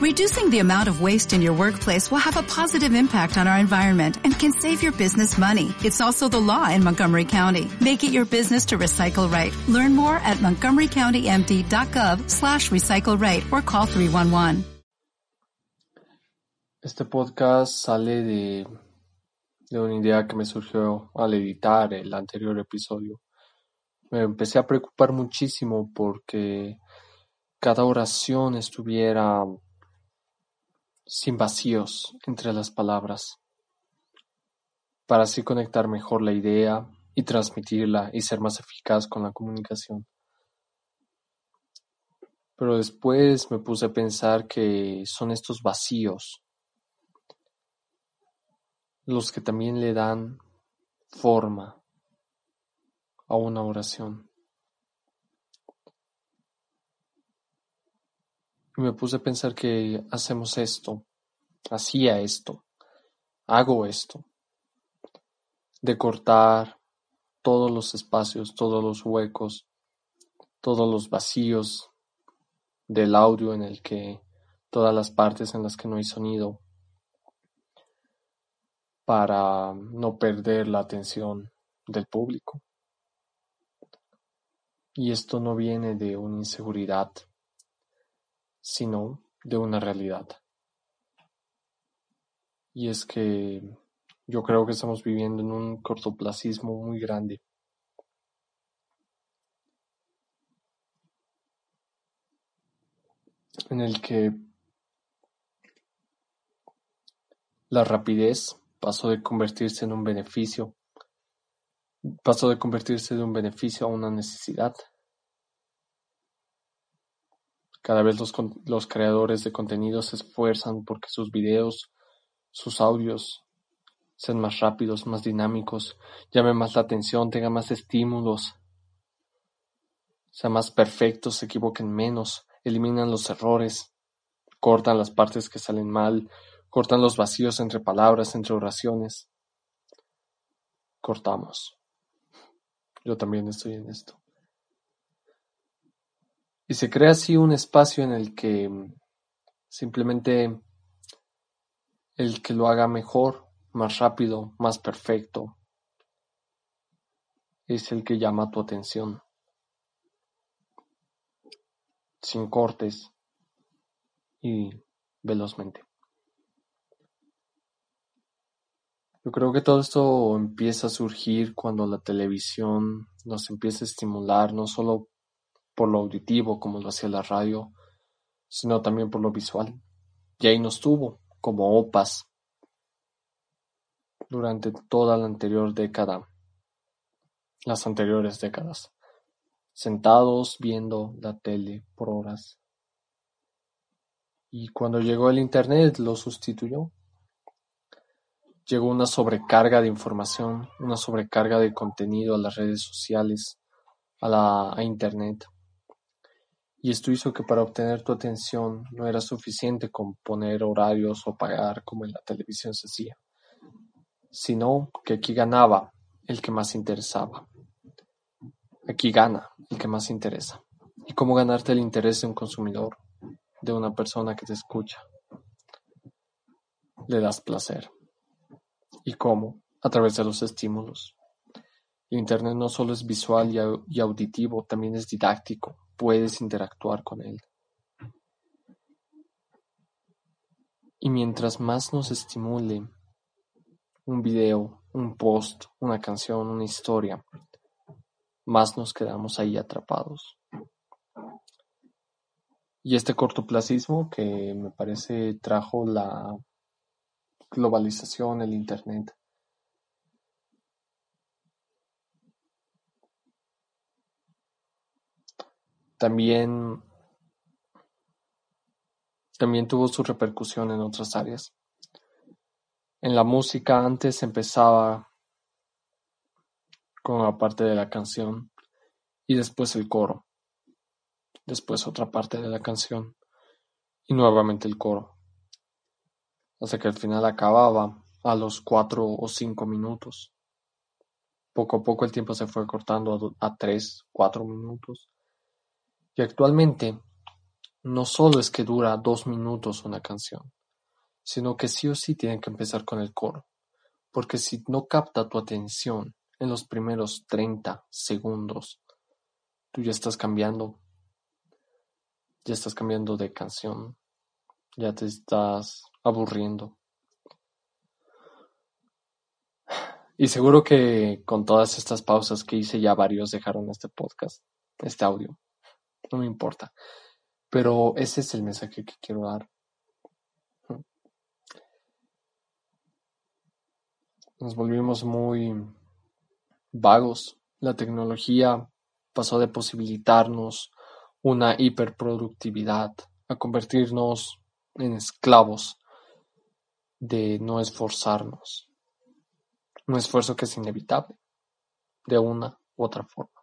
Reducing the amount of waste in your workplace will have a positive impact on our environment and can save your business money. It's also the law in Montgomery County. Make it your business to recycle right. Learn more at montgomerycountymd.gov slash recycle right or call 311. Este podcast sale de, de una idea que me surgió al editar el anterior episodio. Me empecé a preocupar muchísimo porque cada oración estuviera sin vacíos entre las palabras, para así conectar mejor la idea y transmitirla y ser más eficaz con la comunicación. Pero después me puse a pensar que son estos vacíos los que también le dan forma a una oración. Y me puse a pensar que hacemos esto, hacía esto, hago esto, de cortar todos los espacios, todos los huecos, todos los vacíos del audio en el que todas las partes en las que no hay sonido para no perder la atención del público. Y esto no viene de una inseguridad, sino de una realidad. Y es que yo creo que estamos viviendo en un cortoplacismo muy grande. En el que la rapidez pasó de convertirse en un beneficio, pasó de convertirse de un beneficio a una necesidad. Cada vez los, los creadores de contenido se esfuerzan porque sus videos, sus audios sean más rápidos, más dinámicos, llamen más la atención, tengan más estímulos, sean más perfectos, se equivoquen menos, eliminan los errores, cortan las partes que salen mal, cortan los vacíos entre palabras, entre oraciones. Cortamos. Yo también estoy en esto. Y se crea así un espacio en el que simplemente el que lo haga mejor, más rápido, más perfecto, es el que llama tu atención. Sin cortes y velozmente. Yo creo que todo esto empieza a surgir cuando la televisión nos empieza a estimular no solo por lo auditivo como lo hacía la radio, sino también por lo visual. Y ahí nos tuvo como opas durante toda la anterior década, las anteriores décadas, sentados viendo la tele por horas. Y cuando llegó el Internet lo sustituyó Llegó una sobrecarga de información, una sobrecarga de contenido a las redes sociales, a la internet. Y esto hizo que para obtener tu atención no era suficiente con poner horarios o pagar como en la televisión se hacía, sino que aquí ganaba el que más interesaba. Aquí gana el que más interesa. ¿Y cómo ganarte el interés de un consumidor, de una persona que te escucha? Le das placer. ¿Y cómo? A través de los estímulos. Internet no solo es visual y auditivo, también es didáctico, puedes interactuar con él. Y mientras más nos estimule un video, un post, una canción, una historia, más nos quedamos ahí atrapados. Y este cortoplacismo que me parece trajo la globalización, el Internet. También, también tuvo su repercusión en otras áreas. En la música antes empezaba con la parte de la canción y después el coro, después otra parte de la canción y nuevamente el coro hasta que al final acababa a los cuatro o cinco minutos. Poco a poco el tiempo se fue cortando a, tres, cuatro minutos. Y actualmente no solo es que dura dos minutos una canción, sino que sí o sí tiene que empezar con el coro, porque si no capta tu atención en los primeros 30 segundos, tú ya estás cambiando, ya estás cambiando de canción, ya te estás aburriendo. Y seguro que con todas estas pausas que hice ya varios dejaron este podcast, este audio. No me importa. Pero ese es el mensaje que quiero dar. Nos volvimos muy vagos. La tecnología pasó de posibilitarnos una hiperproductividad a convertirnos en esclavos de no esforzarnos un esfuerzo que es inevitable, de una u otra forma.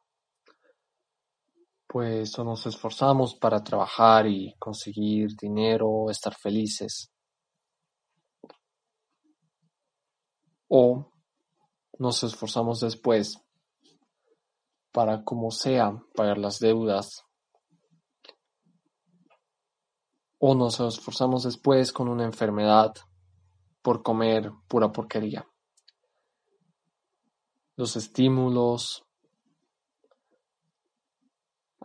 Pues o nos esforzamos para trabajar y conseguir dinero, estar felices, o nos esforzamos después para como sea pagar las deudas. O nos esforzamos después con una enfermedad por comer pura porquería. Los estímulos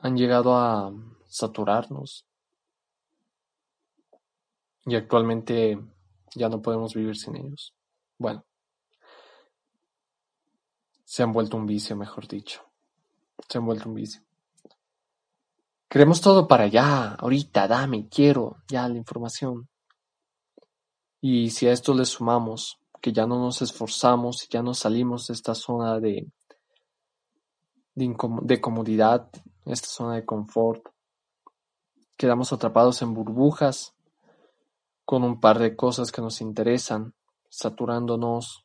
han llegado a saturarnos y actualmente ya no podemos vivir sin ellos. Bueno, se han vuelto un vicio, mejor dicho. Se han vuelto un vicio. Queremos todo para allá, ahorita, dame, quiero, ya la información. Y si a esto le sumamos que ya no nos esforzamos y ya no salimos de esta zona de, de, comodidad, esta zona de confort. Quedamos atrapados en burbujas con un par de cosas que nos interesan, saturándonos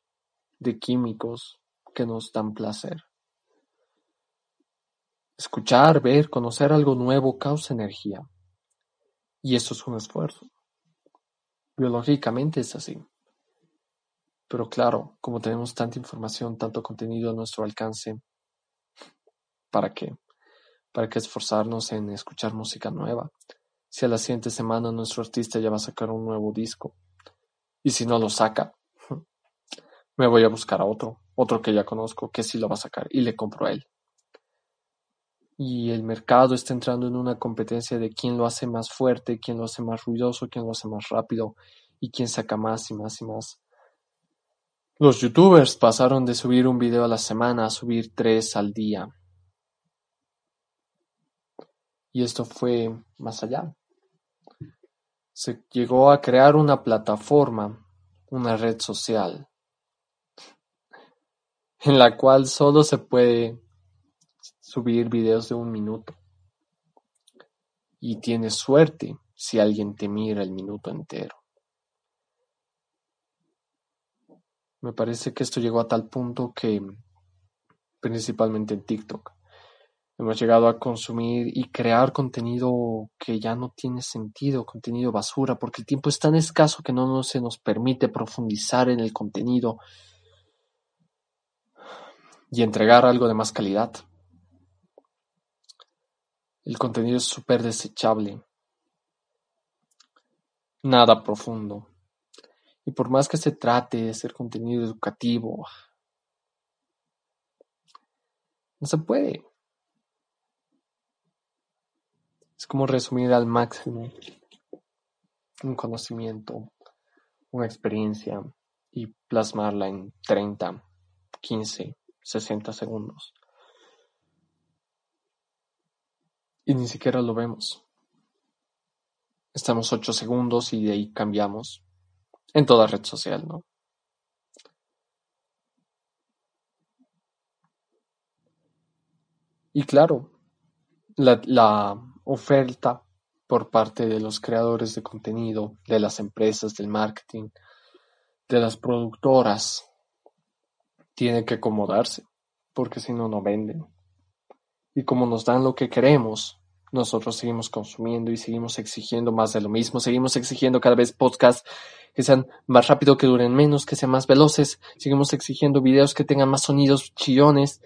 de químicos que nos dan placer. Escuchar, ver, conocer algo nuevo causa energía. Y eso es un esfuerzo. Biológicamente es así. Pero claro, como tenemos tanta información, tanto contenido a nuestro alcance, ¿para qué? ¿Para qué esforzarnos en escuchar música nueva? Si a la siguiente semana nuestro artista ya va a sacar un nuevo disco, y si no lo saca, me voy a buscar a otro, otro que ya conozco, que sí lo va a sacar, y le compro a él. Y el mercado está entrando en una competencia de quién lo hace más fuerte, quién lo hace más ruidoso, quién lo hace más rápido, y quién saca más y más y más. Los youtubers pasaron de subir un video a la semana a subir tres al día. Y esto fue más allá. Se llegó a crear una plataforma, una red social, en la cual solo se puede subir videos de un minuto. Y tienes suerte si alguien te mira el minuto entero. Me parece que esto llegó a tal punto que, principalmente en TikTok, hemos llegado a consumir y crear contenido que ya no tiene sentido, contenido basura, porque el tiempo es tan escaso que no se nos permite profundizar en el contenido y entregar algo de más calidad. El contenido es súper desechable, nada profundo. Y por más que se trate de hacer contenido educativo, no se puede. Es como resumir al máximo un conocimiento, una experiencia y plasmarla en 30, 15, 60 segundos. Y ni siquiera lo vemos. Estamos 8 segundos y de ahí cambiamos en toda red social, ¿no? Y claro, la, la, oferta por parte de los creadores de contenido, de las empresas, del marketing, de las productoras, tiene que acomodarse, porque si no, no venden. Y como nos dan lo que queremos, nosotros seguimos consumiendo y seguimos exigiendo más de lo mismo, seguimos exigiendo cada vez podcasts que sean más rápido, que duren menos, que sean más veloces, seguimos exigiendo videos que tengan más sonidos chillones,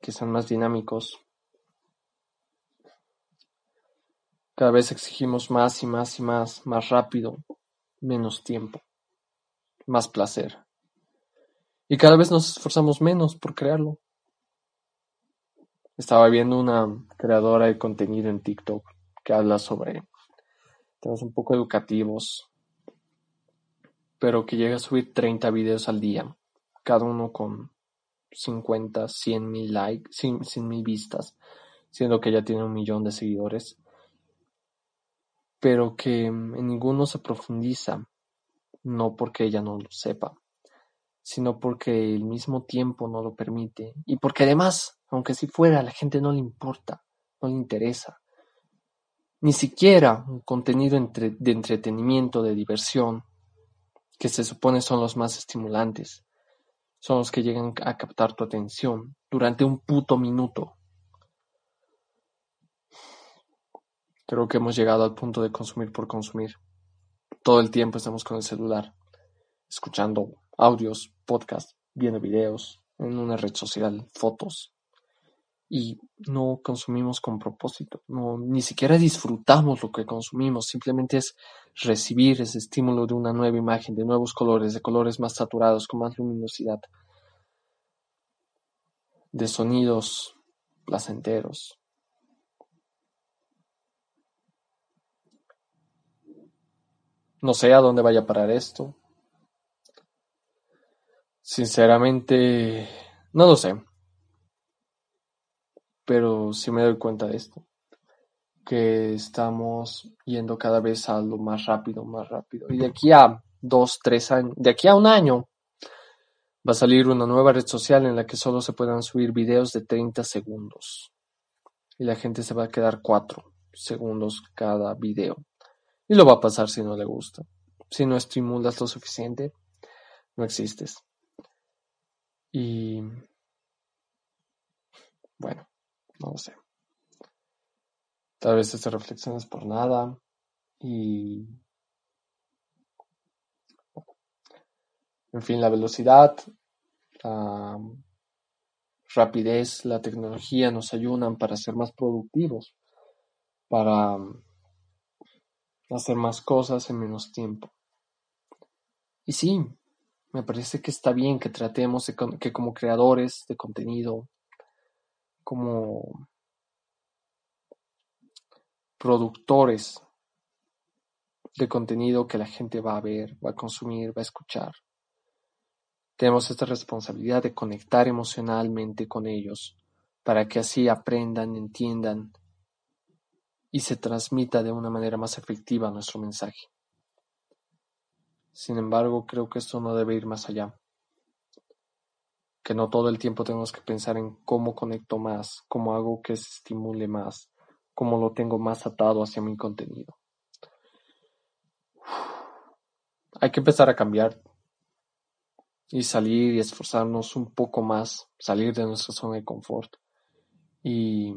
que sean más dinámicos. Cada vez exigimos más y más y más, más rápido, menos tiempo, más placer. Y cada vez nos esforzamos menos por crearlo. Estaba viendo una creadora de contenido en TikTok que habla sobre temas un poco educativos, pero que llega a subir 30 videos al día, cada uno con 50, 100 mil likes, 100 mil vistas, siendo que ella tiene un millón de seguidores, pero que en ninguno se profundiza, no porque ella no lo sepa, sino porque el mismo tiempo no lo permite, y porque además aunque si fuera, a la gente no le importa, no le interesa. Ni siquiera un contenido de entretenimiento, de diversión, que se supone son los más estimulantes, son los que llegan a captar tu atención durante un puto minuto. Creo que hemos llegado al punto de consumir por consumir. Todo el tiempo estamos con el celular, escuchando audios, podcasts, viendo videos, en una red social, fotos, y no consumimos con propósito, no, ni siquiera disfrutamos lo que consumimos, simplemente es recibir ese estímulo de una nueva imagen, de nuevos colores, de colores más saturados, con más luminosidad, de sonidos placenteros. No sé a dónde vaya a parar esto. Sinceramente, no lo sé pero sí me doy cuenta de esto, que estamos yendo cada vez a lo más rápido, más rápido. Y de aquí a dos, tres años, de aquí a un año, va a salir una nueva red social en la que solo se puedan subir videos de 30 segundos. Y la gente se va a quedar cuatro segundos cada video. Y lo va a pasar si no le gusta. Si no estimulas lo suficiente, no existes. Y bueno, no lo sé. Tal vez estas reflexiones por nada y... En fin, la velocidad, la rapidez, la tecnología nos ayudan para ser más productivos, para hacer más cosas en menos tiempo. Y sí, me parece que está bien que tratemos que como creadores de contenido como productores de contenido que la gente va a ver, va a consumir, va a escuchar. Tenemos esta responsabilidad de conectar emocionalmente con ellos para que así aprendan, entiendan y se transmita de una manera más efectiva nuestro mensaje. Sin embargo, creo que esto no debe ir más allá que no todo el tiempo tenemos que pensar en cómo conecto más, cómo hago que se estimule más, cómo lo tengo más atado hacia mi contenido. Hay que empezar a cambiar y salir y esforzarnos un poco más, salir de nuestra zona de confort y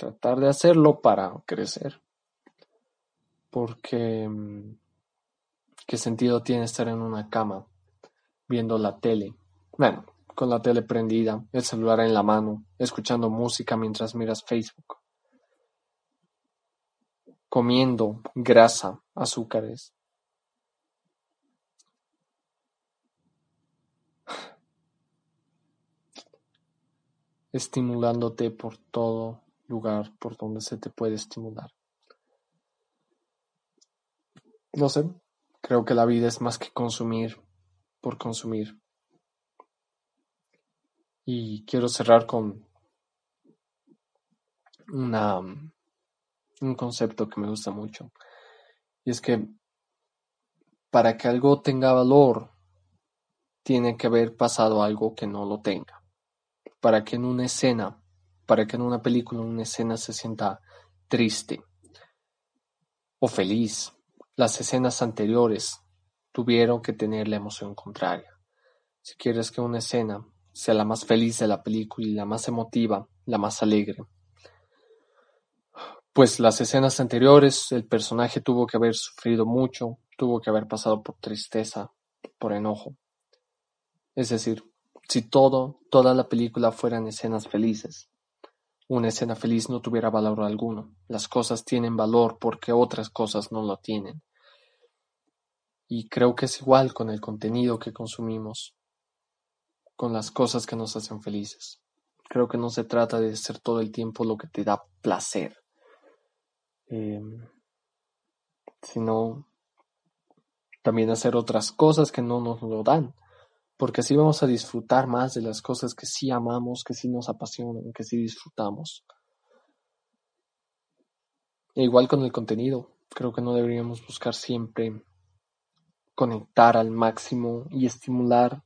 tratar de hacerlo para crecer. Porque mm, ¿qué sentido tiene estar en una cama viendo la tele. Bueno, con la tele prendida, el celular en la mano, escuchando música mientras miras Facebook. Comiendo grasa, azúcares. Estimulándote por todo lugar por donde se te puede estimular. No sé, creo que la vida es más que consumir por consumir. Y quiero cerrar con una, un concepto que me gusta mucho. Y es que para que algo tenga valor, tiene que haber pasado algo que no lo tenga. Para que en una escena, para que en una película, una escena se sienta triste o feliz, las escenas anteriores tuvieron que tener la emoción contraria. Si quieres que una escena sea la más feliz de la película y la más emotiva, la más alegre, pues las escenas anteriores el personaje tuvo que haber sufrido mucho, tuvo que haber pasado por tristeza, por enojo. Es decir, si todo, toda la película fueran escenas felices, una escena feliz no tuviera valor alguno. Las cosas tienen valor porque otras cosas no lo tienen. Y creo que es igual con el contenido que consumimos, con las cosas que nos hacen felices. Creo que no se trata de ser todo el tiempo lo que te da placer, em, sino también hacer otras cosas que no nos lo dan, porque así vamos a disfrutar más de las cosas que sí amamos, que sí nos apasionan, que sí disfrutamos. E igual con el contenido, creo que no deberíamos buscar siempre conectar al máximo y estimular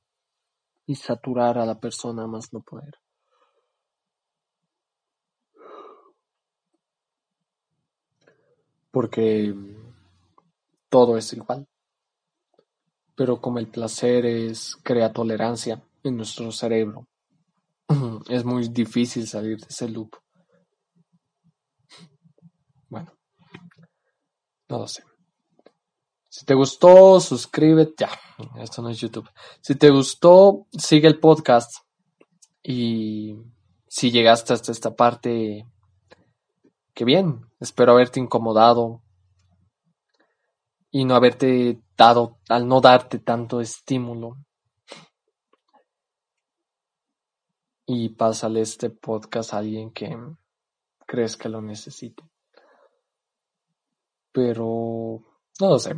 y saturar a la persona más no poder. Porque todo es igual. Pero como el placer es crea tolerancia en nuestro cerebro, es muy difícil salir de ese loop. Bueno, no lo sé. Si te gustó, suscríbete. Ya, esto no es YouTube. Si te gustó, sigue el podcast. Y si llegaste hasta esta parte, qué bien. Espero haberte incomodado y no haberte dado, al no darte tanto estímulo. Y pásale este podcast a alguien que crees que lo necesite. Pero no lo sé.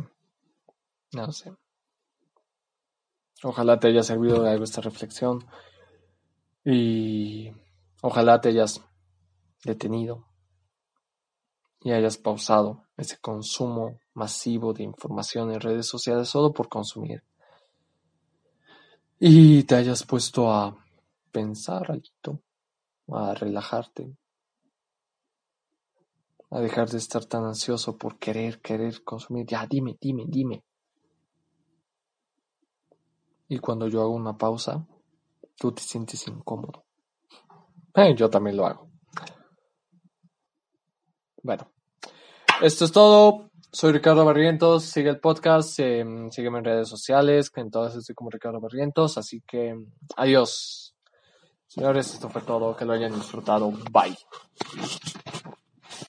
No sé. Ojalá te haya servido de algo esta reflexión y ojalá te hayas detenido y hayas pausado ese consumo masivo de información en redes sociales solo por consumir y te hayas puesto a pensar algo, a relajarte, a dejar de estar tan ansioso por querer, querer consumir. Ya, dime, dime, dime. Y cuando yo hago una pausa, tú te sientes incómodo. Eh, yo también lo hago. Bueno, esto es todo. Soy Ricardo Barrientos. Sigue el podcast. Eh, sígueme en redes sociales, que en todas estoy como Ricardo Barrientos. Así que adiós. Señores, esto fue todo. Que lo hayan disfrutado. Bye.